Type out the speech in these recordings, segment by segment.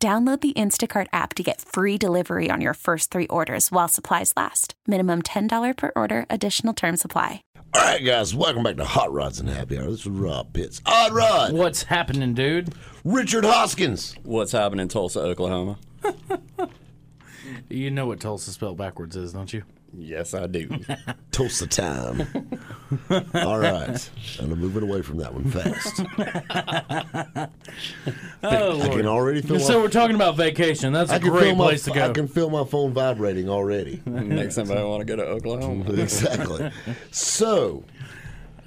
Download the Instacart app to get free delivery on your first three orders while supplies last. Minimum $10 per order, additional term supply. All right, guys, welcome back to Hot Rods and Happy Hour. This is Rob Pitts. Odd Rod, What's happening, dude? Richard Hoskins. What's happening in Tulsa, Oklahoma? You know what Tulsa spelled backwards is, don't you? Yes, I do. Tulsa time. All right. And I'm moving away from that one fast. Oh, I can already feel So my, we're talking about vacation. That's a I can great feel my, place to go. I can feel my phone vibrating already. Makes somebody want to go to Oklahoma. exactly. So,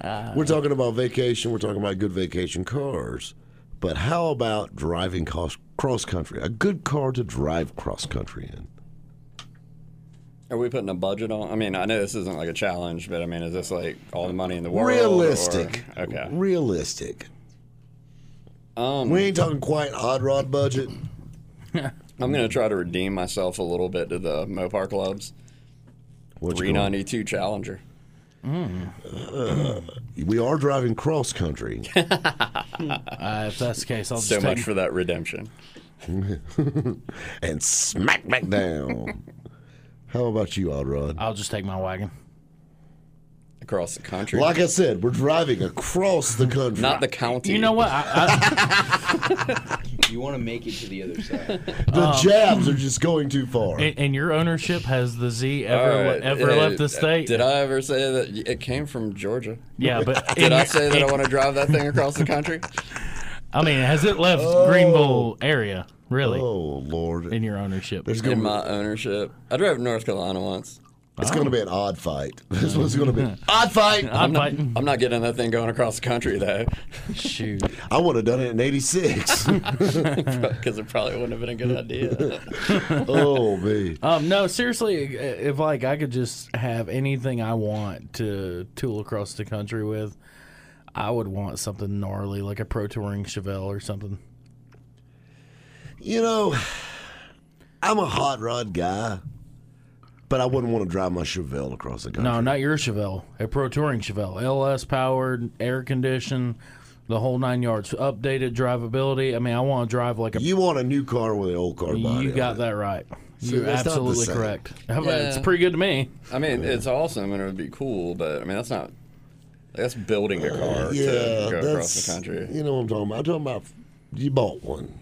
ah. we're talking about vacation. We're talking about good vacation cars. But how about driving cross, cross country? A good car to drive cross country in. Are we putting a budget on? I mean, I know this isn't like a challenge, but I mean, is this like all the money in the world? or- Realistic. Okay. Realistic. Um, We ain't talking quite odd rod budget. I'm gonna try to redeem myself a little bit to the Mopar clubs. What you going- 392 Challenger. We are driving cross country. Uh, if that's the case, I'll So just much take. for that redemption. and smack back down. How about you, Odd Rod? I'll just take my wagon. Across the country. Like I said, we're driving across the country. Not the county. You know what? I, I, You want to make it to the other side. the Um, jabs are just going too far. and, and your ownership has the Z ever right. ever Uh, left the state? Did I ever say that it came from Georgia? Yeah, but Did I say that I want to drive that thing across the country? I mean, has it left Greenville area really oh Lord, in your ownership? there's gonna In be, my ownership. I drove to North Carolina once. it's going to be an odd fight. This one's going to be odd fight. I'm fighting. I'm not getting that thing going across the country though, Shoot. I would have done it in '86. because it probably wouldn't have been a good idea. oh me. Um, no, seriously, if like I could just have anything I want to tool across the country with, I would want something gnarly like a pro touring Chevelle or something. You know, I'm a hot rod guy, but I wouldn't want to drive my Chevelle across the country. No, not your Chevelle, a pro touring Chevelle, LS powered, air conditioned, the whole nine yards, updated drivability. I mean, I want to drive like a. You want a new car with an old car body. You on got it. that right. See, You're that's not the absolutely same. correct. How about- It's pretty good to me. I mean, it's awesome and it would be cool, but I mean, that's not. That's building a car Yeah, to go across the country. You know what I'm talking about? I'm talking about you bought one.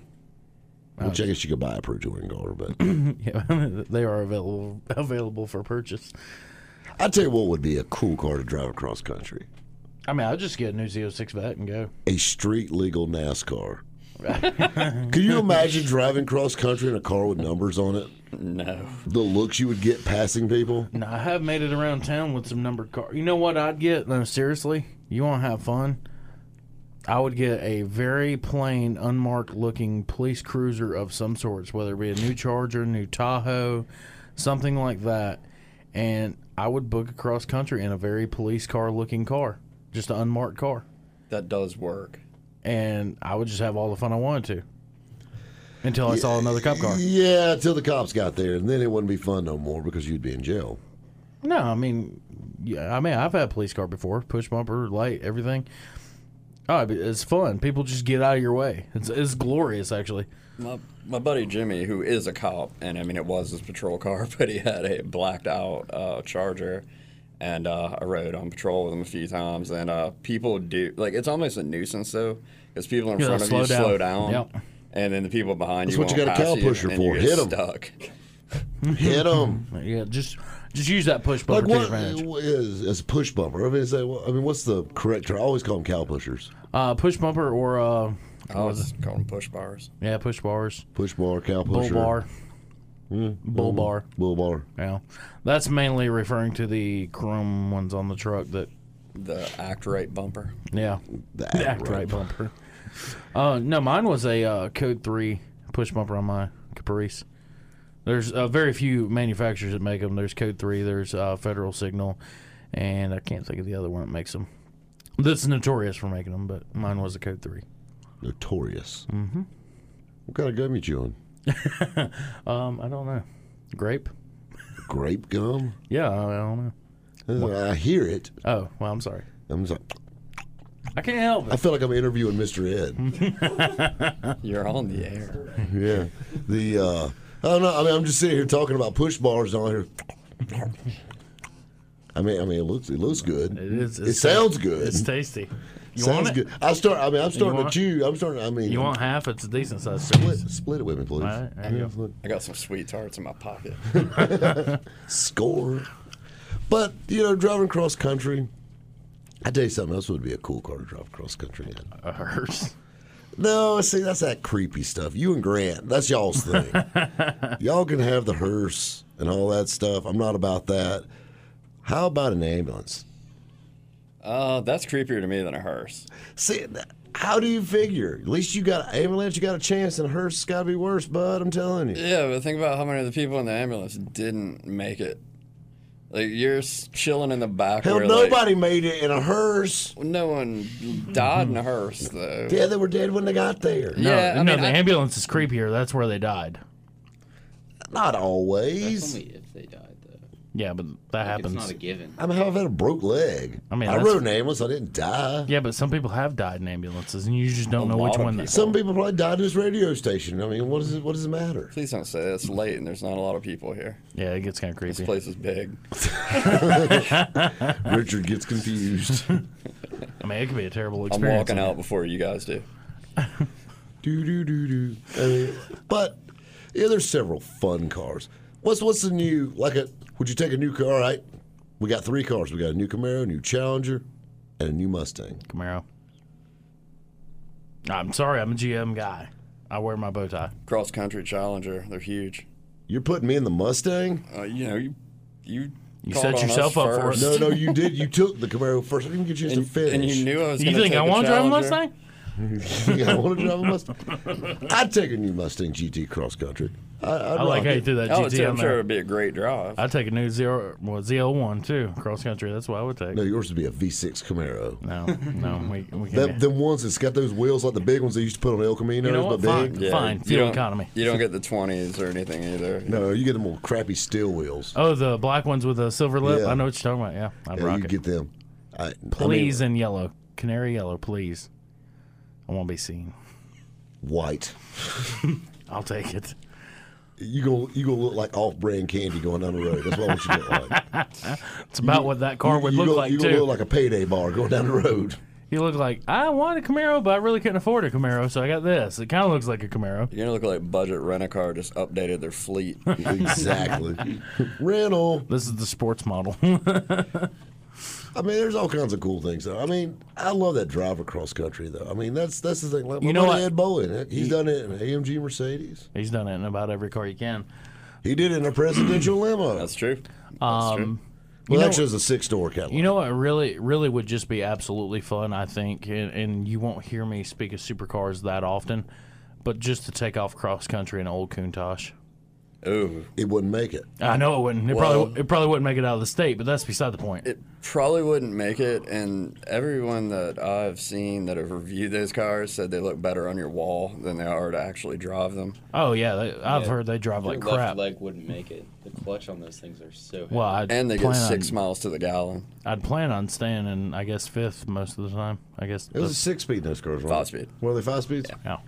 Which I um, guess you could buy a pro touring car, but Yeah, they are available available for purchase. I tell you what would be a cool car to drive across country: I mean, I'll just get a new Z06 Vet and go. a street legal NASCAR. Can you imagine driving cross country in a car with numbers on it? No. The looks you would get passing people. No, I have made it around town with some numbered cars. You know what I'd get? No, seriously, you want to have fun? I would get a very plain, unmarked looking police cruiser of some sorts, whether it be a new Charger, new Tahoe, something like that. And I would book across country in a very police car looking car, just an unmarked car. That does work. And I would just have all the fun I wanted to until I saw another cop car. Yeah, until the cops got there, and then it wouldn't be fun no more because you'd be in jail. No, I mean, yeah, I mean, I've had a police car before, push bumper, light, everything. Oh, it's fun. People just get out of your way. It's, it's glorious, actually. My, my buddy Jimmy, who is a cop, and I mean, it was his patrol car, but he had a blacked out uh, Charger. And uh, I rode on patrol with him a few times. And uh, people do, like, it's almost a nuisance, though, because people in Yeah, front of slow you down. slow down. Yep. And then the people behind That's you what you won't got a cow pusher and for. you Hit get 'em. stuck. Hit them. Yeah, just just use that push Like bumper to your advantage. is as a push bumper? I mean, is that, I mean, what's the correct term? I always call them cow pushers. Uh, push bumper or uh, I was calling them push bars. yeah, push bars, Push bar, cow bull pusher, bar, Hmm. bull bar. bull bar. Yeah, that's mainly referring to the chrome ones on the truck. That The act right bumper. yeah, The the act act right bumper. Uh, no, mine was a uh, code three push bumper on my Caprice. There's uh, very few manufacturers that make them. There's Code Three. There's uh, Federal Signal, and I can't think of the other one that makes them. This is notorious for making them, but mine was a Code Three. Notorious. Mm-hmm. What kind of gum you chewing? Um, I don't know. Grape? Grape gum? Yeah, I, I don't know. I hear it. Oh, well, I'm sorry. I'm sorry. I can't help it. I feel like I'm interviewing Mr. Ed. You're on the air. yeah. The uh, I don't know. I mean, I'm just sitting here talking about push bars on here. I mean, I mean, it looks it looks good. It is. It sounds ta- good. It's tasty. You sounds want it? good. I start. I mean, I'm starting to want- chew. I'm starting. I mean, You want half? It's a decent size. split piece. split it with me, please. All right, there Yeah, go. I got some sweet tarts in my pocket. Score. But you know, driving cross country. I tell you something else would be a cool car to drive cross country in. A hearse. No, see, that's that creepy stuff. You and Grant, that's y'all's thing. y'all can have the hearse and all that stuff. I'm not about that. How about an ambulance? Uh, that's creepier to me than a hearse. See, how do you figure? At least you got an ambulance, you got a chance, and a hearse has got to be worse, bud. I'm telling you. Yeah, but think about how many of the people in the ambulance didn't make it. Like you're chilling in the back. Hell, where, like, nobody made it in a hearse. no one died in a hearse though. Yeah, they were dead when they got there. No, Yeah, I no, mean, the I- ambulance is creepier. That's where they died. Not That's always. only if they died, though. Yeah, but that Like, happens. It's not a given. I mean, how I've had a broke leg. I mean, I that's- rode an ambulance. I didn't die. yeah, but some people have died in ambulances, and you just don't A know which lot of one. They, people. Some people probably died in this radio station. I mean, what does it? What does it matter? Please don't say it's late and there's not a lot of people here. yeah, it gets kind of crazy. This creepy. place is big. Richard gets confused. I mean, it could be a terrible I'm experience. walking out before you guys do. do do do do. I mean, but yeah, there's several fun cars. What's what's the new like a? Would you take a new car? All right, we got three cars. We got a new Camaro, a new Challenger, and a new Mustang. Camaro. I'm sorry, I'm a GM guy. I wear my bow tie. Cross country Challenger, they're huge. You're putting me in the Mustang? Uh, you know, you you, You called set on us yourself up for first. it. No, no, you did. You took the Camaro first. I didn't even get you to And, finish. and you knew I was You going think I want to drive a Mustang? I want to drive a Mustang. I'd take a new Mustang GT cross country. I, I'd like rock how you it. threw that Oh, GT I'm on sure there. it'd be a great drive. I'd take a new zero, well, ZL1 too, cross country. That's what I would take. No, yours would be a V6 Camaro. No, no, we, we Them, can. them ones that's got those wheels like the big ones they used to put on El Caminos, You know what? but big. Fine. Fine. Fuel don't- economy. You don't get the 20s or anything either. No, you get them old crappy steel wheels. Oh, the black ones with a silver lip. Yeah. I know what you're talking about. Yeah, I'd yeah, rock you it. get them. I, please I mean, in yellow, canary yellow, please. I won't be seen. white. I'll take it. You go, you gonna look like off-brand candy going down the road. That's what I want you to look like. It's about what that car would you look go, like you too. gonna look like a payday bar going down the road. you look like I want a Camaro, but I really couldn't afford a Camaro, so I got this. It kind of looks like a Camaro. You're going to look like Budget Rent a Car just updated their fleet. exactly. Rental. This is the sports model. I mean, there's all kinds of cool things. Though. I mean, I love that drive across country though. I mean, that's that's the thing. Like my You know what? Ed Bolian, he's done it in AMG Mercedes. He's done it in about every car you can. He did it in a presidential limo. That's true. That's Um, true. well, know- actually, it's a six-door Cadillac. You know what really really would just be absolutely fun, I think, and, and you won't hear me speak of supercars that often, but just to take off cross country in an old Countach. Ooh. it wouldn't make it. I know it wouldn't. It Well- probably it probably wouldn't make it out of the state, but that's beside the point. It probably wouldn't make it, and everyone that I've seen that have reviewed those cars said they look better on your wall than they are to actually drive them. oh yeah, they, I've Yeah. heard they drive like Your left crap. leg wouldn't make it. The clutch on those things are so heavy. Well, I'd And they plan get six on, miles to the gallon. I'd plan on staying in, I guess, fifth most of the time. I guess. It was a six-speed in those cars, right? Five speed. Were they five speeds? yeah.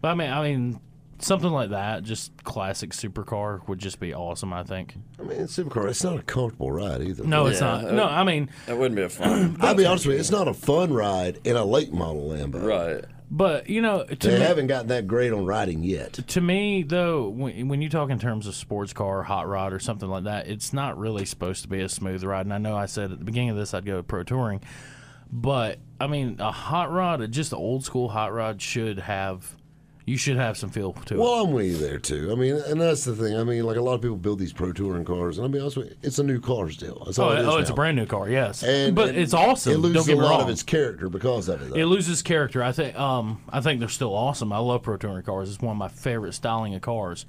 But I mean, I mean, something like that, just classic supercar, would just be awesome. I think. I mean, it's supercar. It's not a comfortable ride either. No, it's Yeah, not. No, I mean, That wouldn't be a fun. I'll be honest with you. It's not a fun ride in a late model Lambo. right. but you know, to They me, haven't gotten that great on riding yet. to me though, when, when you talk in terms of sports car, hot rod, or something like that, it's not really supposed to be a smooth ride. And I know I said at the beginning of this I'd go pro touring, but I mean, a hot rod, just an old school hot rod, should have You should have some feel to it. Well, I'm with you there too. I mean, and that's the thing. I mean, like a lot of people build these pro touring cars, and I'll be honest with you, it's a new car still. That's all Oh, it is oh, it's a brand new car, yes. And, but and it's awesome. It loses Don't get a lot wrong. of its character because of it. Though. It loses character. I think. Um, I think they're still awesome. I love pro touring cars. It's one of my favorite styling of cars.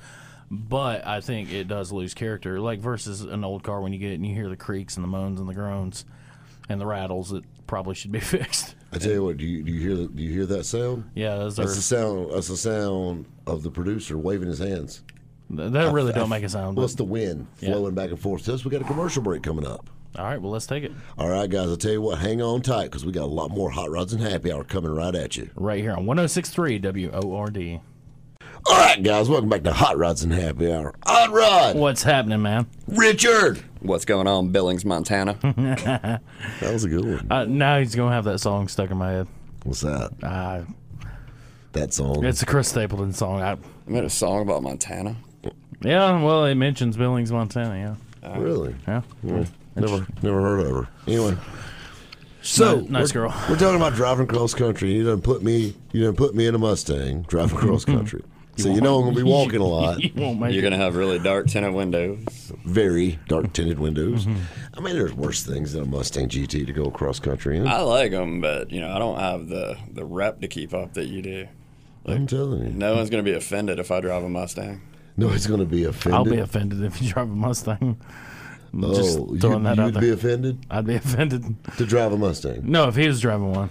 But I think it does lose character, like versus an old car when you get it and you hear the creaks and the moans and the groans and the rattles. It probably should be fixed. I tell you what, do you, do you hear the, do you hear that sound? Yeah, those That's the sound. That's the sound of the producer waving his hands. that really don't make a sound. Well, it's the wind Yeah. flowing back and forth. Just we got a commercial break coming up. all right, well let's take it All right, guys. I'll tell you what. Hang on tight because we got a lot more hot rods and happy hour coming right at you. right here on 106.3 WORD. All right, guys. Welcome back to Hot Rods and Happy Hour. Hot Rod, What's happening, man? Richard. What's going on, Billings, Montana? That was a good one. Uh, now he's gonna have that song stuck in my head. What's that? Uh, That song. it's a Chris Stapleton song. I, I made a song about Montana. yeah, well, it mentions Billings, Montana. Yeah, really? yeah. Never, never heard of her. Anyway. So Nice- nice we're, girl. We're talking about driving cross country. You done put me. You done put me in a Mustang driving cross country. So you know I'm gonna be walking a lot. you won't make You're it. gonna have really dark tinted windows. Very dark tinted windows. Mm-hmm. I mean, there's worse things than a Mustang GT to go across country in. I like them, but you know I don't have the the rep to keep up that you do. I'm telling you. No one's gonna be offended if I drive a Mustang. No, it's gonna be offended. I'll be offended if you drive a Mustang. Oh, Just you, throwing that you'd out there. be offended I'd be offended. to drive a Mustang. No, if he was driving one.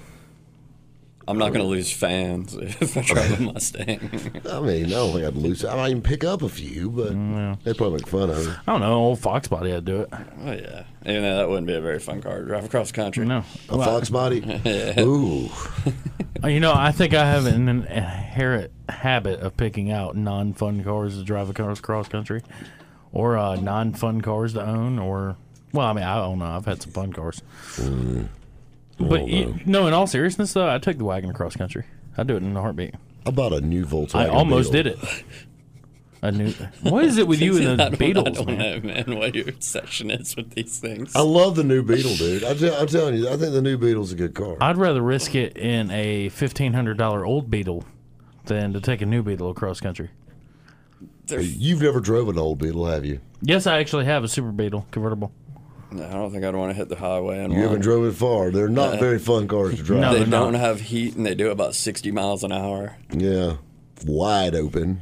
I'm not gonna lose fans if I drive a Mustang. I mean, I don't think I'd lose. I might even pick up a few, but Mm, they'd probably make fun of it. I don't know. Old Fox body, I'd do it. oh yeah, even though that wouldn't be a very fun car to drive across the country. No. A Well, Fox body. Ooh, Uh, You know, I think I have an inherent habit of picking out non-fun cars to drive across cross country, or uh, non-fun cars to own, or well, I mean, I don't know. I've had some fun cars, but you, no. In all seriousness, though, I took the wagon across country. I do it in a heartbeat. How about a new Volkswagen. I almost Beetle? did it. I knew. What is it with you and the I don't, I Beatles, don't man? know, man, what your obsession is with these things. I love the new Beetle, dude. I am telling you, I think the new Beetle's a good car. I'd rather risk it in a fifteen hundred dollar old Beetle than to take a new Beetle across country. They're- You've never drove an old Beetle, have you? Yes, I actually have a Super Beetle convertible. No, I don't think I'd want to hit the highway and You haven't drove it far. They're not very fun cars to drive. No, They don't not. have heat and they do about 60 miles an hour. Yeah, wide open.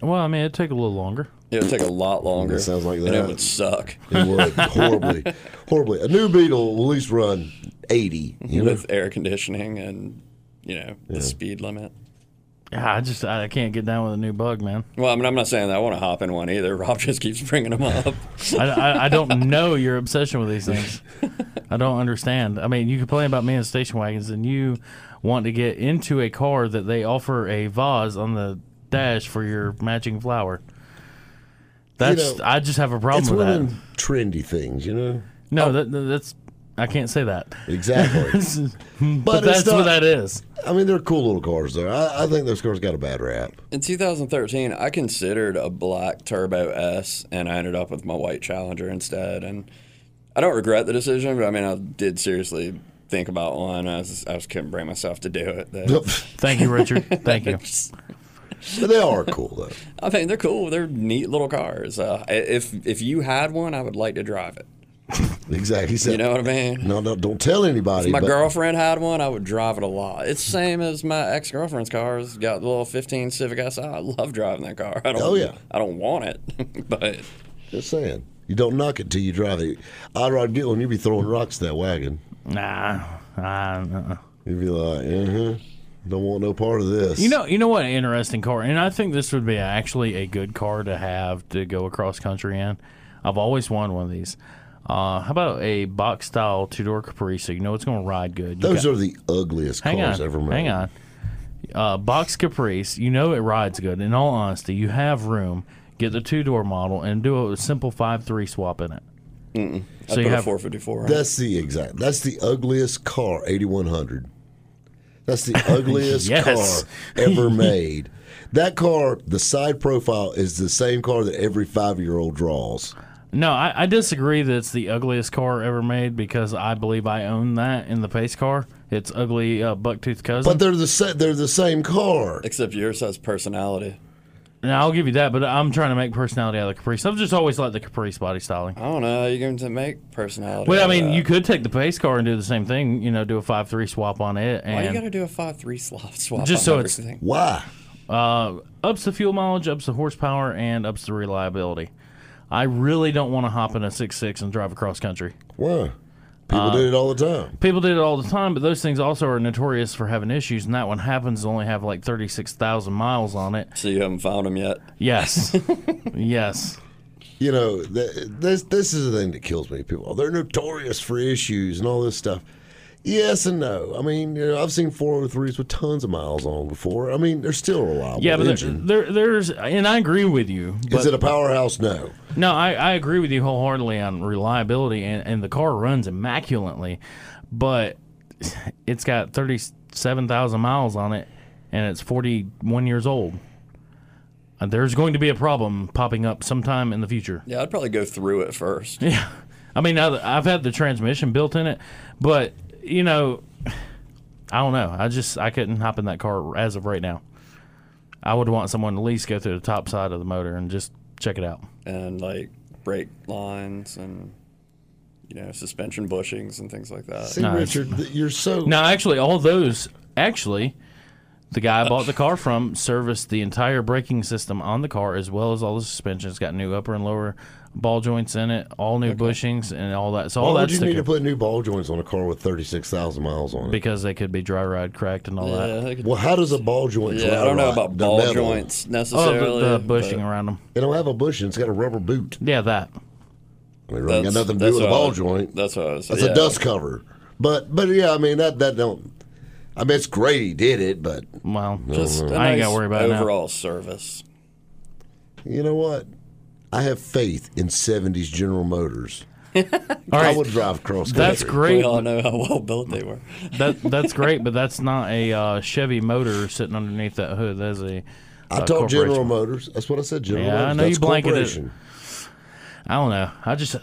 Well, I mean, it'd take a little longer. It would take a lot longer. It sounds like And that. it would suck. It would horribly, horribly. A new Beetle will at least run eighty. You know, with air conditioning and, you know, the speed limit. Yeah, I just I can't get down with a new bug, man. Well, I mean, I'm not saying that I want to hop in one either. Rob just keeps bringing them up. I, I, I don't know your obsession with these things. I don't understand. I mean, you complain about me in station wagons, and you want to get into a car that they offer a vase on the dash for your matching flower. That's know, I just have a problem it's with one that. of them trendy things, you know. No, oh. that, that's I can't say that. Exactly. but but that's not, what that is. I mean, they're cool little cars, though. I, I think those cars got a bad rap. In 2013, I considered a black Turbo S, and I ended up with my white Challenger instead. And I don't regret the decision, but I mean, I did seriously think about one. I, was, I just couldn't bring myself to do it. Thank you, Richard. Thank you. but they are cool, though. I mean, they're cool. They're neat little cars. Uh, if if you had one, I would like to drive it. Exactly. He said, You know what I mean? No, no, don't tell anybody. If my but- girlfriend had one, I would drive it a lot. It's the same as my ex girlfriend's car. It's got the little 15 Civic Si. I love driving that car. I don't, Oh, yeah. I don't want it, but Just saying. You don't knock it till you drive it. I'd rather get one. You'd be throwing rocks at that wagon. Nah, nah, uh-uh. You'd be like, uh huh. Don't want no part of this. You know, you know what? An interesting car, and I think this would be actually a good car to have to go across country in. I've always wanted one of these. Uh, how about a box style two door Caprice? So you know it's going to ride good. You those got- are the ugliest hang cars on, ever made. hang on. Uh, box Caprice, you know it rides good. In all honesty, you have room. Get the two door model and do a simple five three swap in it. I So put you a have 454. on it. That's the exact. That's the ugliest car, eighty one hundred. That's the ugliest Yes. car ever made. That car, the side profile is the same car that every five year old draws. No, I, I disagree that it's the ugliest car ever made because I believe I own that in the pace car. It's ugly uh, bucktooth cousin. But they're the sa- they're the same car. Except yours has personality. now I'll give you that, but I'm trying to make personality out of the Caprice. I've just always liked the Caprice body styling. I don't know. You're going to make personality. Well, I out of mean, that. you could take the pace car and do the same thing. You know, do a five three swap on it, Why you and got to do a five three swap swap? Just on so it's- everything? Why? uh, ups the fuel mileage, ups the horsepower, and ups the reliability. I really don't want to hop in a six six and drive across country. Why? People uh, did it all the time. People did it all the time, but those things also are notorious for having issues, and that one happens to only have like 36,000 miles on it. So you haven't found them yet. Yes. yes. You know, th- this this is the thing that kills me. People, they're notorious for issues and all this stuff. Yes and no. I mean, you know, I've seen 403s with tons of miles on them before. I mean, they're still a reliable Yeah, but there, engine. there, there's, and I agree with you. But is it a powerhouse? No. No, I, I agree with you wholeheartedly on reliability, and, and the car runs immaculately, but it's got 37,000 miles on it, and it's 41 years old. Uh, There's going to be a problem popping up sometime in the future. Yeah, I'd probably go through it first. Yeah. I mean, I've had the transmission built in it, but, you know, I don't know. I just, I couldn't hop in that car as of right now. I would want someone to at least go through the top side of the motor and just check it out. and like brake lines and you know suspension bushings and things like that. See, No, Richard, you're so. Now, actually, all those actually, the guy I bought the car from serviced the entire braking system on the car as well as all the suspensions. Got new upper and lower ball joints in it, all new bushings and all that. So all Why would that's you need to put new ball joints on a car with 36,000 miles on it? because they could be dry ride cracked and all Yeah, that. Well, how does a ball joint yeah, dry I don't know about The ball metal. joints Oh, necessarily. the, the but bushing around them. It don't have a bushing. It's got a rubber boot. Yeah, that. I mean, it ain't got nothing to do with a what I ball was- joint. That's what I was. That's yeah. a dust cover. But but yeah, I mean that that don't. I mean it's great he did it, but Well, Just a I ain't nice got to worry about it now. overall service. you know what? I have faith in '70s General Motors. All I right, would drive cross country. that's We great. all know how well built they were. That that's great, but that's not a uh, Chevy motor sitting underneath that hood. That's a I uh, told General. Motors. That's what I said. General Yeah, I Motors. know you That's blanketed it. corporation. I don't know. I just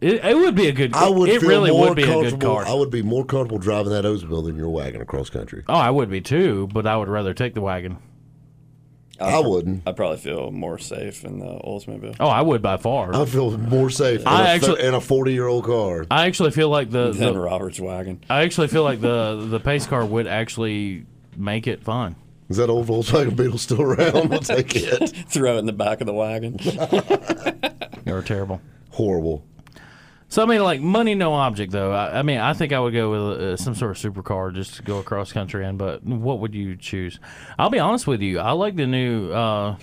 it, it would be a good. I would It feel really more would be a good comfortable. car. I would be more comfortable driving that Oldsmobile than your wagon across country. oh, I would be too, but I would rather take the wagon. I wouldn't. I probably feel more safe in the Oldsmobile. Oh, I would by far. I feel more safe in, I a, actually- in a forty-year-old car. I actually feel like the, Than the Robert's wagon. I actually feel like the the pace car would actually make it fun. Is that old Volkswagen Beetle still around? We'll take it. Throw it in the back of the wagon. You're terrible. Horrible. So I mean, like money, no object though. I, I mean, I think I would go with uh, some sort of supercar just to go across country in. But what would you choose? I'll be honest with you. I like the new, uh,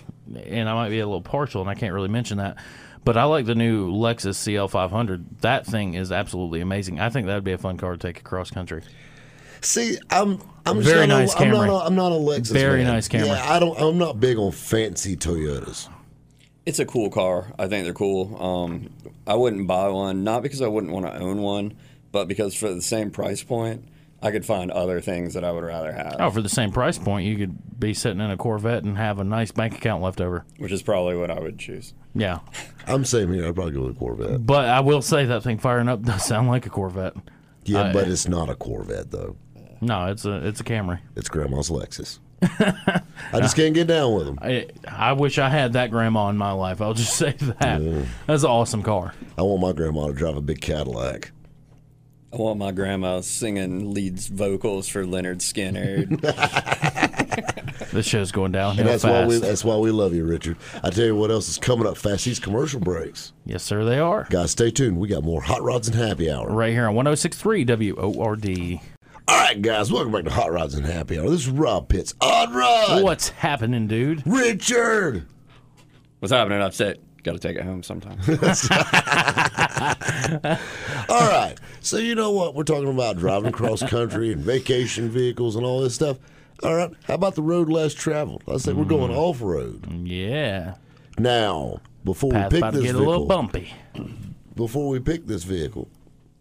and I might be a little partial, and I can't really mention that. But I like the new Lexus CL500. That thing is absolutely amazing. I think that would be a fun car to take across country. See, I'm I'm Very nice a, I'm not a, I'm not a Lexus. Very man. nice Camry. Yeah, I don't. I'm not big on fancy Toyotas. It's a cool car. I think they're cool. Um, I wouldn't buy one, not because I wouldn't want to own one, but because for the same price point, I could find other things that I would rather have, Oh, for the same price point, you could be sitting in a Corvette and have a nice bank account left over. which is probably what I would choose. Yeah, I'm saying here, I'd probably go with a Corvette. but I will say that thing firing up does sound like a Corvette. Yeah, I- but it's not a Corvette though. No, it's a it's a Camry. It's Grandma's Lexus. I just can't get down with them. I, I wish I had that grandma in my life. I'll just say that. That's an awesome car. I want my grandma to drive a big Cadillac. I want my grandma singing leads vocals for Lynyrd Skynyrd. This show's going downhill And that's fast. why we that's why we love you, Richard. I tell you what else is coming up fast. These commercial breaks. yes, sir, they are. Guys, stay tuned. We got more Hot Rods and Happy Hour. Right here on 1063 WORD. All right, guys, welcome back to Hot Rods and Happy Hour. This is Rob Pitts. Odd Rod. What's happening, dude? Richard. What's happening upset? Got to take it home sometime. All right. So you know what? We're talking about driving cross country and vacation vehicles and all this stuff. All right. How about the road less traveled? I say we're going mm. off road. Yeah. Now, before Path we pick about to this get a little vehicle, bumpy. before we pick this vehicle,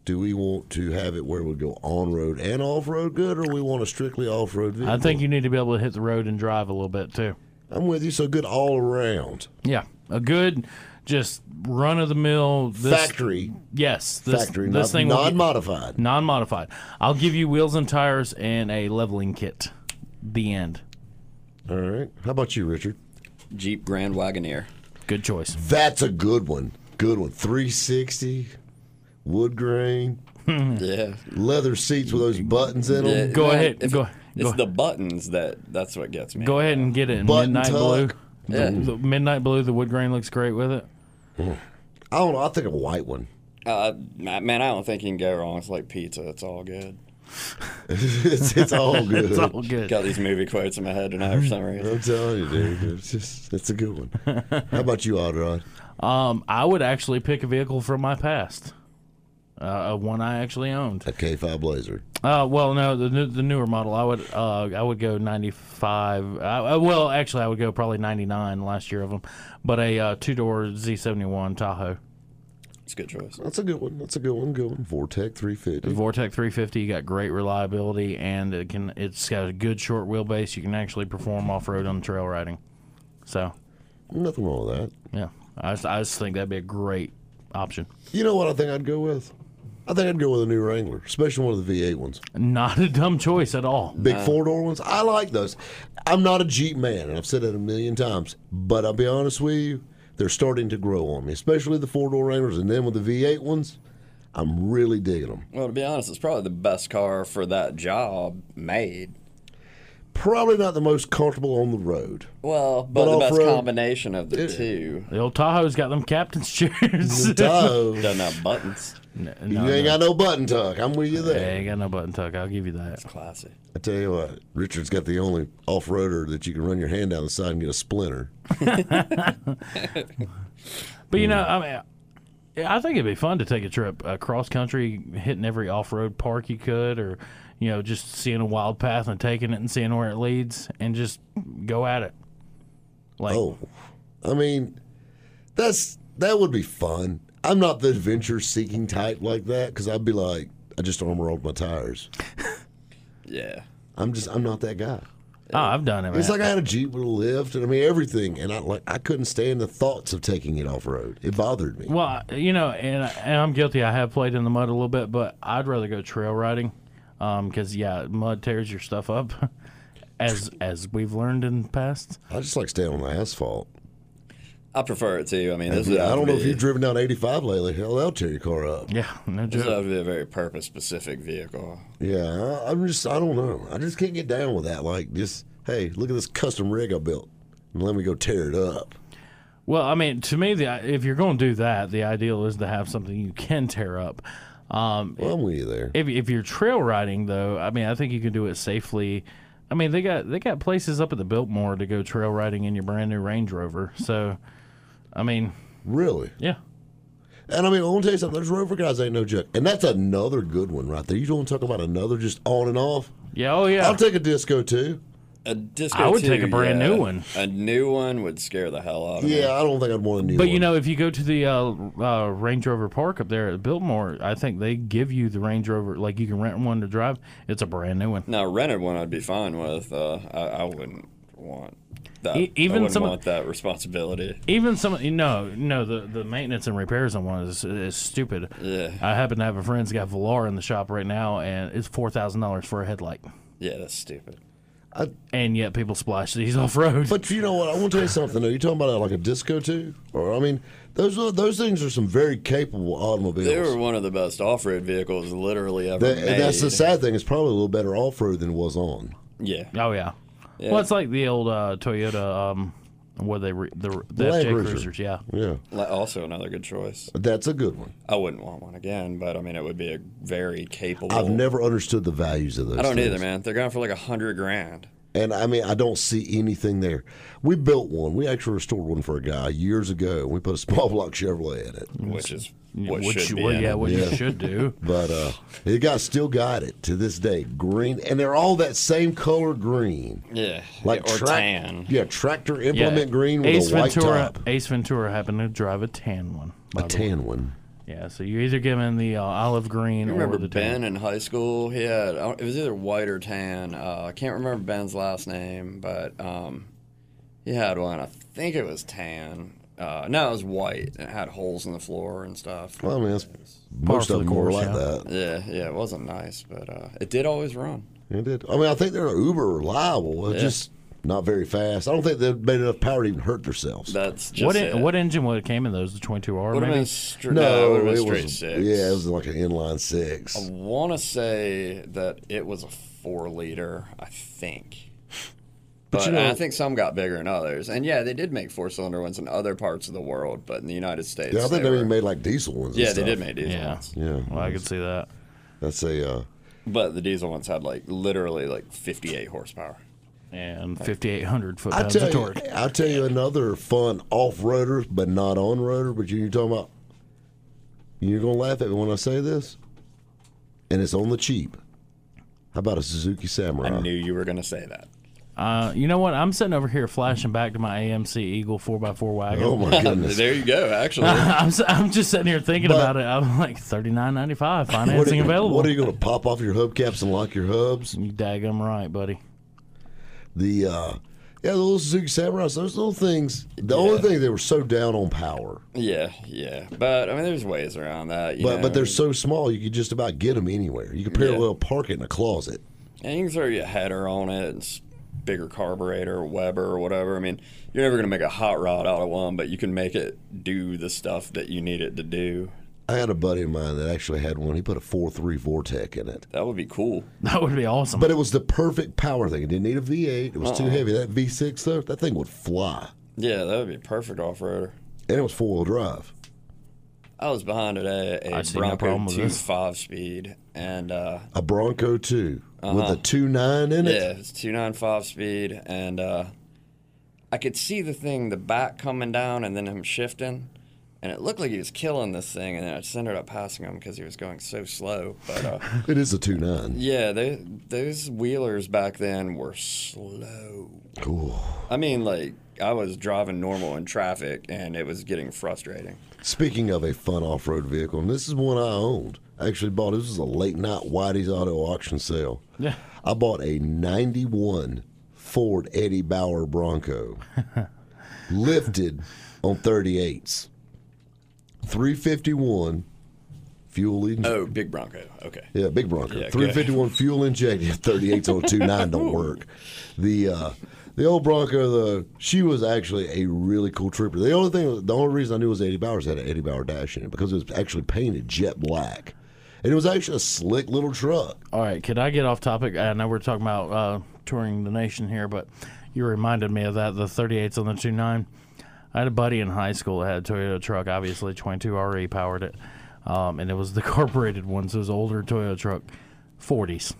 do we want to have it where we go on road and off road good, or we want a strictly off road vehicle? I think you need to be able to hit the road and drive a little bit, too. I'm with you. So good all around. Yeah. a good, just run of the mill Factory, Yes, this, factory, This not, thing will get- non-modified. non-modified. I'll give you wheels and tires and a leveling kit. The end. All right. How about you, Richard? Jeep Grand Wagoneer. Good choice. That's a good one. Good one. 360, wood grain, Yeah. leather seats with those buttons in them. Yeah, Go man, ahead, if- go- It's go- the buttons that that's what gets me. Go ahead and get it in Button midnight blue. tuck. The, Yeah. the midnight blue. The wood grain looks great with it. I don't know. I think a white one. Uh, man, I don't think you can go wrong. It's like pizza. It's all good. it's, it's all good. It's all good. Got these movie quotes in my head tonight for some reason. I'm telling you, dude. It's just it's a good one. How about you, Odd Um, I would actually pick a vehicle from my past. Uh, one I actually owned. A K5 Blazer. Uh, well, no, the the newer model. I would uh, I would go ninety five. Uh, well, actually, I would go probably ninety nine. Last year of them, but a uh, two door Z seventy one Tahoe. It's a good choice. That's a good one. That's a good one. Good one. Vortec 350. Vortec 350 you got great reliability and it can it's got a good short wheelbase you can actually perform off-road on trail riding so Nothing wrong with that. yeah I just, I just think that'd be a great option You know what I think I'd go with? I think I'd go with a new Wrangler, especially one of the V8 ones. not a dumb choice at all Big four door ones. I like those. I'm not a Jeep man, and I've said it a million times, but I'll be honest with you, they're starting to grow on me, especially the four door Wranglers. And then with the V8 ones, I'm really digging them. Well, to be honest, it's probably the best car for that job made. Probably not the most comfortable on the road. Well, but, But the best off-road- combination of the two the old Tahoe's got them captain's chairs The Tahoe, doesn't have buttons. no, you ain't no. got no button tuck. I'm with you Yeah, there. ain't got no button tuck I'll give you that It's Classy. I tell you what, Richard's got the only off roader that you can run your hand down the side and get a splinter. but you know I mean I think it'd be fun to take a trip uh, cross country, hitting every off-road park you could, or you know, just seeing a wild path and taking it and seeing where it leads, and just go at it. Like, Oh, I mean, that's that would be fun. I'm not the adventure seeking type like that because I'd be like, I just armor all my tires. Yeah. I'm just, I'm not that guy. oh, I've done it. Man. It's like I had a Jeep with a lift, and I mean everything, and I like I couldn't stand the thoughts of taking it off road. It bothered me. well, you know, and and I'm guilty. I have played in the mud a little bit, but I'd rather go trail riding, Um, because yeah, mud tears your stuff up, as as we've learned in the past. I just like staying on the asphalt. I prefer it too. I mean, this I don't to know if you've driven down 85 lately. Hell, they'll tear your car up. Yeah, no This would be a very purpose-specific vehicle. Yeah, I, I'm just, I don't know. I just can't get down with that. Like, just hey, look at this custom rig I built, and let me go tear it up. Well, I mean, to me, the if you're going to do that, the ideal is to have something you can tear up. Um, Well, I'm with you there. if if you're trail riding though, I mean, I think you can do it safely. I mean, they got they got places up at the Biltmore to go trail riding in your brand new Range Rover. So, I mean, Really. yeah, And I mean, I want to tell you something. Those Rover guys ain't no joke. And that's another good one right there. You don't want to talk about another just on and off? yeah, oh yeah. I'll take a disco too. A disco I would too, take a brand yeah. new one. A new one would scare the hell out of me. Yeah, I don't think I'd want a new but one. you know, if you go to the uh, uh, Range Rover Park up there at Biltmore, I think they give you the Range Rover. Like you can rent one to drive. It's a brand new one. Now, rented one I'd be fine with. Uh, I, I wouldn't want that. E- even I some- want that responsibility. Even some, you know, no, the the maintenance and repairs on one is, is stupid. Yeah. I happen to have a friend's got Velar in the shop right now, and it's four thousand dollars for a headlight, Yeah, that's stupid. And yet people splash these off road. But you know what? I want to tell you something. Though. You talking about like a disco too? Or I mean, those are, those things are some very capable automobiles. They were one of the best off-road vehicles literally ever That- made. and that's the sad thing. It's probably a little better off road than it was on. Yeah. Oh yeah. Yeah. Well, it's like the old uh, Toyota. Um, what they re- the the Land FJ Cruiser. Cruisers. Yeah. Yeah, Also, another good choice. that's a good one. I wouldn't want one again, but I mean, it would be a very capable. I've never understood the values of those. I don't things. either, man. They're going for like a hundred grand. And I mean, I don't see anything there. We built one. We actually restored one for a guy years ago. We put a small block Chevrolet in it. which is what Which should you- be. well, in yeah, what Yeah. you should do. But uh, the guy still got it to this day. Green, and they're all that same color green, yeah, like or trac- tan. Yeah, tractor Yeah. implement green with Ace a white Ventura. top, Ace Ventura happened to drive a tan one. a the way. tan one. Yeah. So you're either giving the uh, olive green You or remember the tan. Ben in high school? He had it was either white or tan. Uh, I can't remember Ben's last name, but um, he had one. I think it was tan. Uh, no, it was white. and It had holes in the floor and stuff. Well, I mean, that's, most for of them were like yeah. that. Yeah, yeah, it wasn't nice, but uh, it did always run. It did. I mean, I think they're uber reliable. It's Yeah. just not very fast. I don't think they've made enough power to even hurt themselves. That's just What it. en- what engine would have came in those? The 22R maybe? been str- no, it would it straight was. six. Yeah, it was like an inline six. I want to say that it was a four liter. I think. But, you know- I think some got bigger than others. And yeah, they did make four cylinder ones in other parts of the world, but in the United States, yeah, I think they they, even were- made like diesel ones. and yeah, they stuff. did make diesel Yeah. ones. Yeah, Well, I could see that. that's a. Uh, But the diesel ones had like literally like 58 horsepower. And 5,800 foot I pounds tell of you, torque. I tell you another fun off roader, but not on roader. But you, you're talking about. You're gonna laugh at me when I say this, and it's on the cheap. How about a Suzuki Samurai? I knew you were going to say that. Uh, you know what? I'm sitting over here flashing back to my AMC Eagle 4x4 wagon. Oh my goodness! there you go. Actually, I'm, s- I'm just sitting here thinking But- about it. I'm like thirty nine ninety five What are, financing you, available. what are you going to pop off your hubcaps and lock your hubs? you daggum right, buddy. The uh, yeah, the little Suzuki Samurais. Those little things. The only thing they were so down on power, yeah, yeah. But I mean, there's ways around that. You but know? but they're so small you could just about get them anywhere. You could parallel park it in a closet. And you can throw your header on it, and bigger carburetor, Weber or whatever. I mean, you're never going to make a hot rod out of one, but you can make it do the stuff that you need it to do. I had a buddy of mine that actually had one. He put a four three Vortec in it. That would be cool. That would be awesome. But it was the perfect power thing. It didn't need a V8. It was Uh-uh. too heavy. That V6 though, that thing would fly, Yeah, that would be perfect off roader. and it was four wheel drive. I was behind today I a see no Bronco problem with two this. five speed, and uh, A Bronco 2 with a two nine in it. yeah, it's two nine five speed, and uh, I could see the thing, the back coming down, and then him shifting, and it looked like he was killing this thing, and then I just ended up passing him because he was going so slow. But uh, It is a two nine. yeah, they, those wheelers back then were slow. Cool. I mean, like I was driving normal in traffic, and it was getting frustrating. Speaking of a fun off road vehicle, and this is one I owned. I actually bought this was a late night Whitey's auto auction sale. yeah. I bought a ninety one Ford Eddie Bauer Bronco. lifted on thirty eights. Three fifty one fuel injected. Oh, big Bronco. Okay. Yeah, big Bronco. Yeah, Three fifty one fuel injected. Thirty eight on two nine don't work. The uh, the old Bronco, the she was actually a really cool trooper. The only thing, the only reason I knew it was Eddie Bauers had an Eddie Bauer dash in it because it was actually painted jet black, and it was actually a slick little truck. All right, could I get off topic? I know we're talking about uh, touring the nation here, but you reminded me of that the 38s on the 29. I had a buddy in high school that had a Toyota truck, obviously 22 RE powered it, um, and it was the carbureted one, so it was an older Toyota truck, 40s.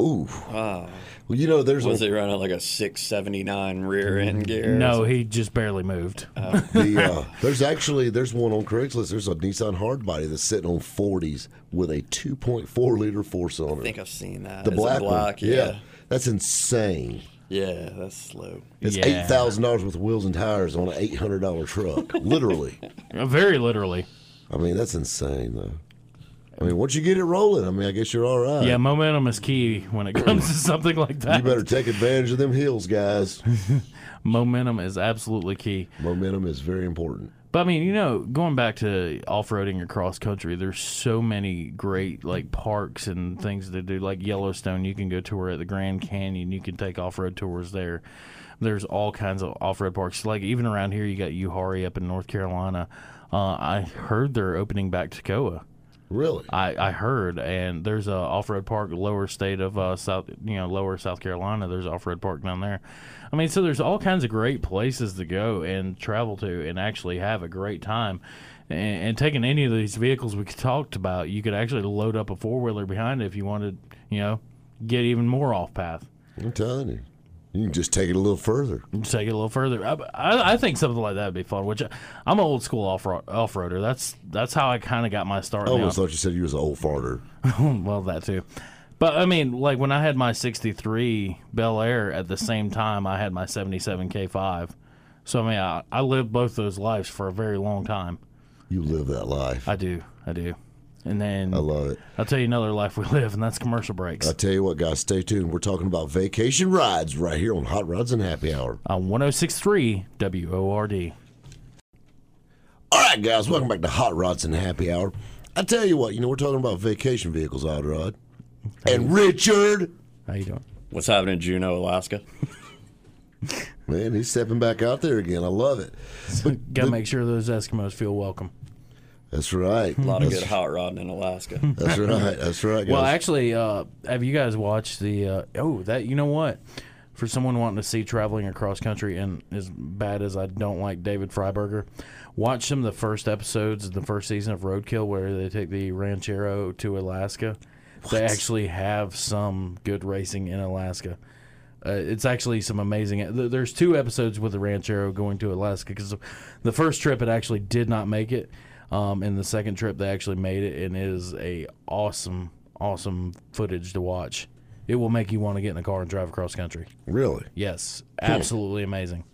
Ooh, Wow. well, you know, there's Was a, he running like a 679 rear end gear? No, he just barely moved. the uh, there's actually there's one on Craigslist. There's a Nissan hardbody that's sitting on 40s with a 2.4 liter four cylinder. I think I've seen that. the black, black, one, yeah. that's insane. Yeah, that's slow. It's Yeah. eight thousand dollars worth of wheels and tires on an eight hundred dollar truck. Literally. Uh, Very literally. I mean, that's insane though. I mean, once you get it rolling, I mean, I guess you're all right. Yeah, momentum is key when it comes to something like that. You better take advantage of them hills, guys. Momentum is absolutely key. Momentum is very important. But I mean, you know, going back to off-roading across country, there's so many great like parks and things to do. Like Yellowstone, you can go tour at the Grand Canyon. You can take off-road tours there. There's all kinds of off-road parks. Like even around here, you got Uwharrie up in North Carolina. Uh, I heard they're opening back Toccoa. Really? I, I heard, and there's a off-road park lower state of uh, South, you know, lower South Carolina. There's off-road park down there. I mean, so there's all kinds of great places to go and travel to, and actually have a great time. And, and taking any of these vehicles we talked about, you could actually load up a four-wheeler behind it if you wanted, you know, get even more off-path. I'm telling you. You can just take it a little further. Take it a little further. I, I, I think something like that would be fun. Which I, I'm an old school off off roader. That's that's how I kind of got my start. I now. almost thought you said you was an old farter. well, that too. But I mean, like when I had my '63 Bel Air at the same time, I had my '77 K5. So I mean, I, I lived both those lives for a very long time. You live that life. I do, I do. And then I love it. I'll tell you another life we live, and that's commercial breaks I tell you what, guys, stay tuned. We're talking about vacation rides right here on Hot Rods and Happy Hour. on 106.3 WORD. All right, guys, welcome back to Hot Rods and Happy Hour. I tell you what, you know, we're talking about vacation vehicles, Odd Rod. And Richard, How you doing? What's happening in Juneau, Alaska? man, he's stepping back out there again. I love it. But Got to the- make sure those Eskimos feel welcome. That's right. A lot of that's, good hot rodding in Alaska. That's right. That's right, guys. Well, actually, uh, have you guys watched the? Uh, oh, that you know what? For someone wanting to see traveling across country, and as bad as I don't like David Freiberger, watch some of the first episodes of the first season of Roadkill, where they take the Ranchero to Alaska. They actually have some good racing in Alaska. Uh, it's actually some amazing. There's two episodes with the Ranchero going to Alaska because the first trip it actually did not make it, um, and the second trip they actually made it, and it is a awesome, awesome footage to watch. It will make you want to get in a car and drive across country. really, Yes, absolutely amazing.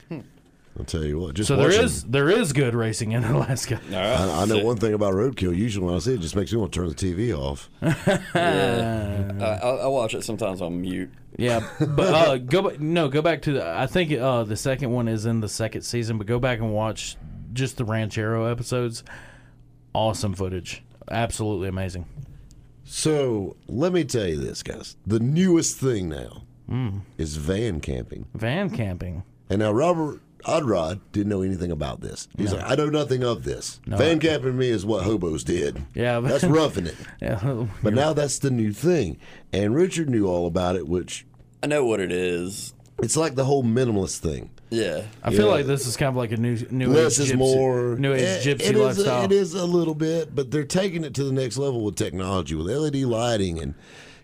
I'll tell you what. Just So there watching- is there is good racing in Alaska. All right. I, I know one thing about roadkill. Usually, when I see it, it just makes me want to turn the TV off. Yeah. I, I, I watch it sometimes on mute. Yeah, but uh, go back. No, go back to the. I think uh, the second one is in the second season, but go back and watch just the Ranchero episodes. Awesome footage, absolutely amazing. So let me tell you this, guys. The newest thing now Hmm. is van camping. Van camping. And now Robert Odrod didn't know anything about this. He's like, I know nothing of this. van camping to me is what hobos did. Yeah, That's roughing it. Yeah, But now that's the new thing. And Richard knew all about it, which I know what it is. It's like the whole minimalist thing. Yeah. I feel Yeah. like this is kind of like a new new Less age is gypsy, more. new age It- gypsy it is a- lifestyle. it is a little bit, but they're taking it to the next level with technology, with LED lighting and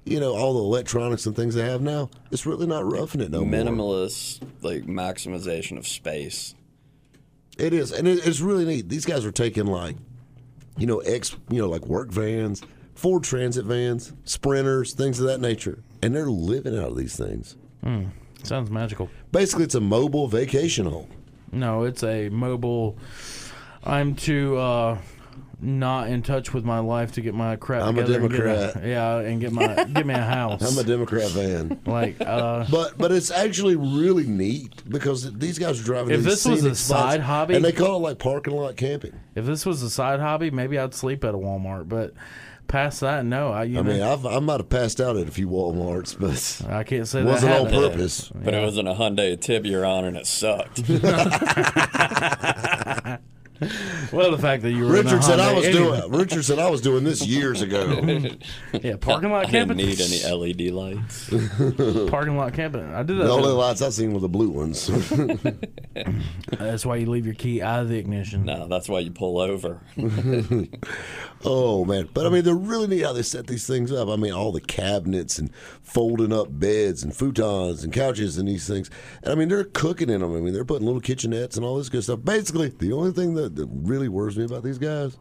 you know all the electronics and things they have now. It's really not roughing it no more. Minimalist, like maximization of space. It is, and it, it's really neat. These guys are taking like, you know, ex, you know, like work vans, Ford Transit vans, Sprinters, things of that nature, and they're living out of these things. Hmm. Sounds magical. Basically, it's a mobile vacation home. No, it's a mobile. I'm too uh, not in touch with my life to get my crap I'm a together. and get Democrat. yeah, and get my get me a house. I'm a Democrat van. like uh, But but it's actually really neat because these guys are driving. If these this was scenic a spots, side hobby- and they call it like parking lot camping. if this was a side hobby, maybe I'd sleep at a Walmart. But past that, no. I you I know mean, I've, I might have passed out at a few WalMarts, but I can't say it that wasn't on happened. purpose. But it wasn't a Hyundai Tiburon and it sucked. Well, the fact that you were in a Richard said I was anyway. doing. Richard said I was doing this years ago. yeah parking lot I didn't camping. need any LED lights. parking lot camping. I did that. The only lights I've seen were the blue ones. That's why you leave your key out of the ignition. No, that's why you pull over. oh man! But I mean, they're really neat how they set these things up. I mean, all the cabinets and folding up beds and futons and couches and these things. And I mean, they're cooking in them. I mean, they're putting little kitchenettes and all this good stuff. Basically, the only thing that, that really worries me about these guys,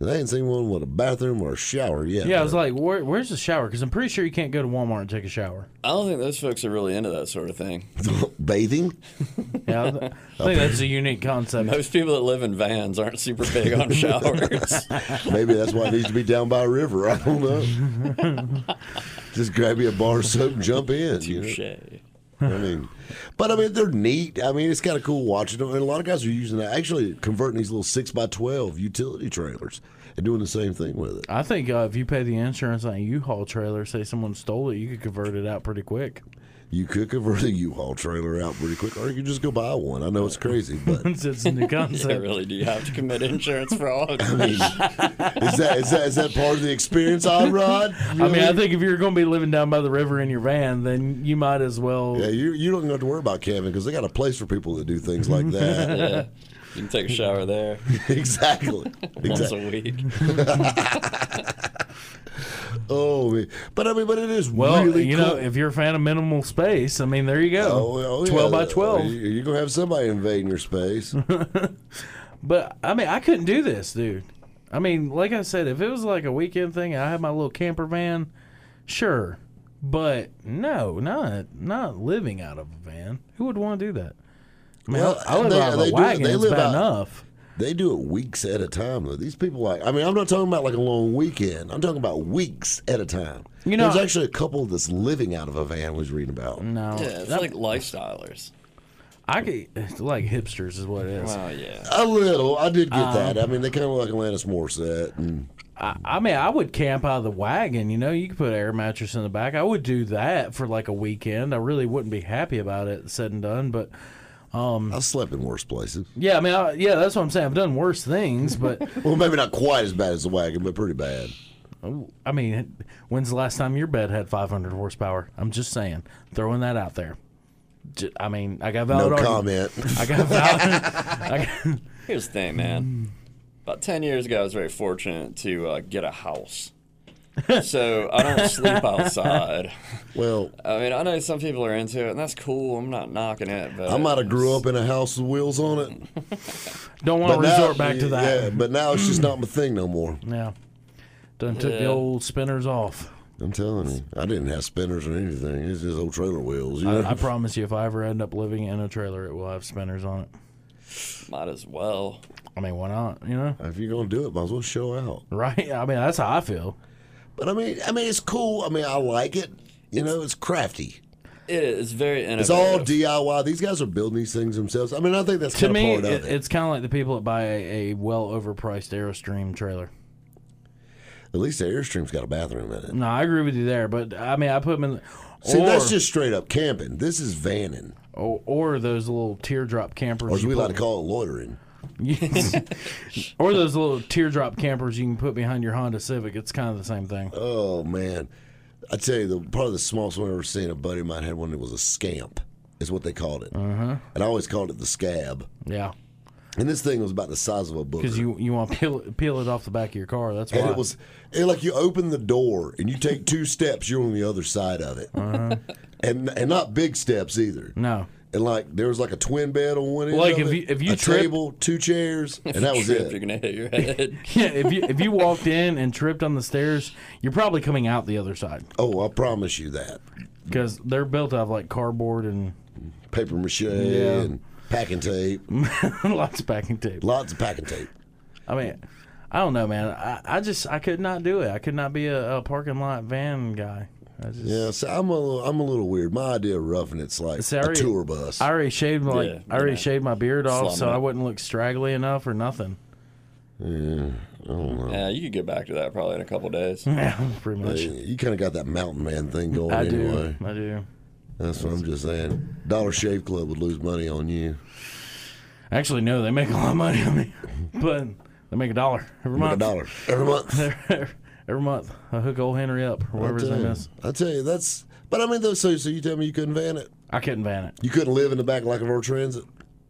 they ain't seen one with a bathroom or a shower yet. Yeah, I was like, Where, "Where's the shower?" Because I'm pretty sure you can't go to Walmart and take a shower. I don't think those folks are really into that sort of thing. bathing. Yeah, I th- I think that's a unique concept. Most people that live in vans aren't super big on showers. Maybe that's why it needs to be down by a river. I don't know. Just grab you a bar of soap and jump in. you know? Touche. I mean, but I mean, they're neat. I mean, it's kind of cool watching them. And a lot of guys are using that, actually converting these little six by twelve utility trailers and doing the same thing with it. I think uh, if you pay the insurance on a U-Haul trailer, say someone stole it, you could convert it out pretty quick. You could convert a U-Haul trailer out pretty quick, or you could just go buy one. I know it's crazy, but it's it's a new Yeah, concept. really, do you have to commit insurance fraud? I mean, is that is that is that part of the experience, Odd Rod? I mean, I think if you're going to be living down by the river in your van, then you might as well. Yeah, you you don't have to worry about camping because they got a place for people that do things like that. yeah. You can take a shower there exactly. once exactly. a week. Oh, but I mean, but it is Well, really you cool. know, if you're a fan of minimal space, I mean, there you go. Oh, oh, yeah. Twelve by twelve. You- You're gonna have somebody invading your space. But I mean, I couldn't do this, dude. I mean, like I said, if it was like a weekend thing, I had my little camper van, sure. But no, not not living out of a van. Who would want to do that? I mean, Well, I, I live they- out of they a do- wagon. they it's live bad out- enough. They do it weeks at a time. Though these people, like, I mean, I'm not talking about like a long weekend. I'm talking about weeks at a time. You know, there's actually a couple that's living out of a van. Was reading about. No, Yeah, it's that- like lifestylers. I could it's like hipsters is what it is. Oh yeah. A little. I did get Um, that. I mean, they kind of like Alanis Morissette. And I, I mean, I would camp out of the wagon. You know, you could put an air mattress in the back. I would do that for like a weekend. I really wouldn't be happy about it said and done, but I slept in worse places. yeah, I mean, I, yeah, that's what I'm saying. I've done worse things, but Well, maybe not quite as bad as the wagon, but pretty bad. I mean, when's the last time your bed had 500 horsepower? I'm just saying, throwing that out there. I mean, I got valid No argument. comment. I got valid. I got, Here's the thing, man. About 10 years ago, I was very fortunate to uh, get a house. so I don't sleep outside. Well, I mean, I know some people are into it, and that's cool. I'm not knocking it, but I might have grew up in a house with wheels on it. don't want to now- resort back to that. Yeah, but now it's just not my thing no more. Yeah. Done took the old spinners off. I'm telling you, I didn't have spinners or anything. It's just old trailer wheels. You know? I, I promise you, if I ever end up living in a trailer, it will have spinners on it. might as well. I mean, why not? You know, if you're gonna do it, might as well show out. right? I mean, that's how I feel. But I mean, I mean, it's cool. I mean, I like it. You know, it's crafty. It is very innovative. It's all DIY. These guys are building these things themselves. I mean, I think that's To kind of me, part of it, it. it's kind of like the people that buy a, a well overpriced Airstream trailer. At least the Airstream's got a bathroom in it. No, I agree with you there, but I mean, I put them in. See, or, that's just straight up camping. This is vanning, or, or those little teardrop campers. or as we like to call it, loitering. or those little teardrop campers you can put behind your Honda Civic. It's kind of the same thing. Oh man, I tell you, the probably the smallest one I've ever seen. A buddy of mine had one that was a scamp, is what they called it, uh-huh. and I always called it the scab. Yeah, And this thing was about the size of a book. because you you want to peel it- peel it off the back of your car. That's why. and it was it, like you open the door and you take two steps, you're on the other side of it, Uh-huh. and and not big steps either. no. And like there was like a twin bed on one end. Like, of if you- if you a trip- table, two chairs, and that was Trip, You're gonna hit your head. Yeah, if you if you walked in and tripped on the stairs, you're probably coming out the other side Oh, I promise you that. because they're built out of like cardboard and Paper mache Yeah. and packing tape, lots of packing tape. lots of packing tape. I mean, I don't know, man. I, I just I could not do it. I could not be a, a parking lot van guy. I just Yeah, so I'm a little, I'm a little weird. My idea of roughing it's like See, I a already- tour bus. I already shaved my like Yeah, I already yeah. shaved my beard off Slum so it. I wouldn't look straggly enough or nothing. yeah, you could get back to that probably in a couple days. Yeah, pretty much. you kind of got that mountain man thing going I anyway. do. I do. That's what I'm just saying. Dollar Shave Club would lose money on you. Actually, no, they make a lot of money on me, but they make a dollar every Like a dollar every month. every month, I hook old Henry up, or whatever I his tell name you, is. I tell you, that's. But I mean, though, so so you tell me you couldn't van it? I couldn't van it. You couldn't live in the back like of our transit?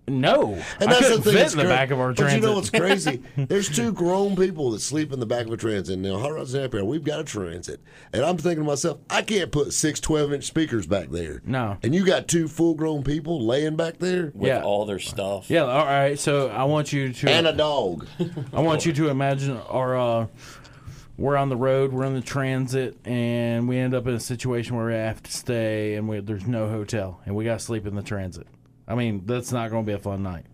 No, And I that's couldn't the thing. fit that's in the cra- back of our but transit. you know what's crazy? There's two grown people that sleep in the back of a transit. Now, Hot Rods and Happy Hour, we've got a transit. And I'm thinking to myself, I can't put six 12 inch speakers back there. No. And you got two full grown people laying back there With Yeah. all their stuff. yeah, all right. So I want you to and a dog. I want you to imagine our uh, we're on the road, we're in the transit, and we end up in a situation where we have to stay, and we, there's no hotel, and we got to sleep in the transit. I mean, that's not going to be a fun night.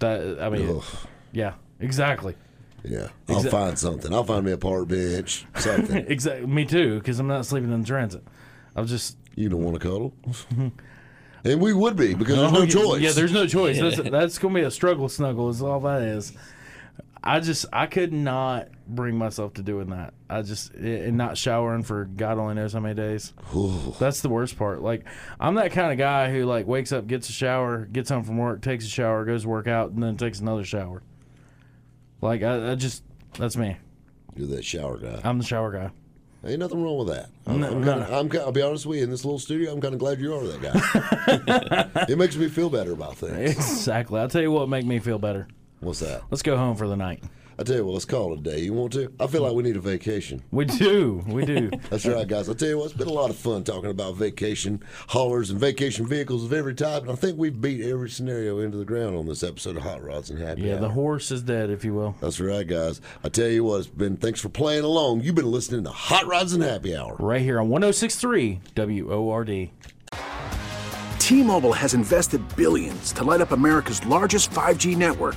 That I mean, Ugh. yeah, exactly, Yeah. I'll Exa- find something. I'll find me a park bench, something. exactly. Me too, because I'm not sleeping in the transit. I'm just you don't want to cuddle? and we would be because there's oh, no Oh, choice. Yeah, there's no choice. That's, that's going to be a struggle snuggle. Is all that is. I just I could not bring myself to doing that. I just eh, and not showering for God only knows how many days. That's the worst part. Like I'm that kind of guy who like wakes up, gets a shower, gets home from work, takes a shower, goes to work out, and then takes another shower. Like I, I just that's me. You're that shower guy. I'm the shower guy. Ain't nothing wrong with that. I'm, No, I'm kinda, I'm, I'll be honest with you. In this little studio, I'm kind of glad you are that guy. it makes me feel better about things. Exactly. I'll tell you what make me feel better. What's that? Let's go home for the night. I tell you what, let's call it a day. You want to? I feel like we need a vacation. We do. We do. That's right, guys. I tell you what, it's been a lot of fun talking about vacation haulers and vacation vehicles of every type. And I think we've beat every scenario into the ground on this episode of Hot Rods and Happy Yeah, Hour. the horse is dead, if you will. That's right, guys. I tell you what, it's been thanks for playing along. You've been listening to Hot Rods and Happy Hour. Right here on 1063 WORD. T-Mobile has invested billions to light up America's largest 5G network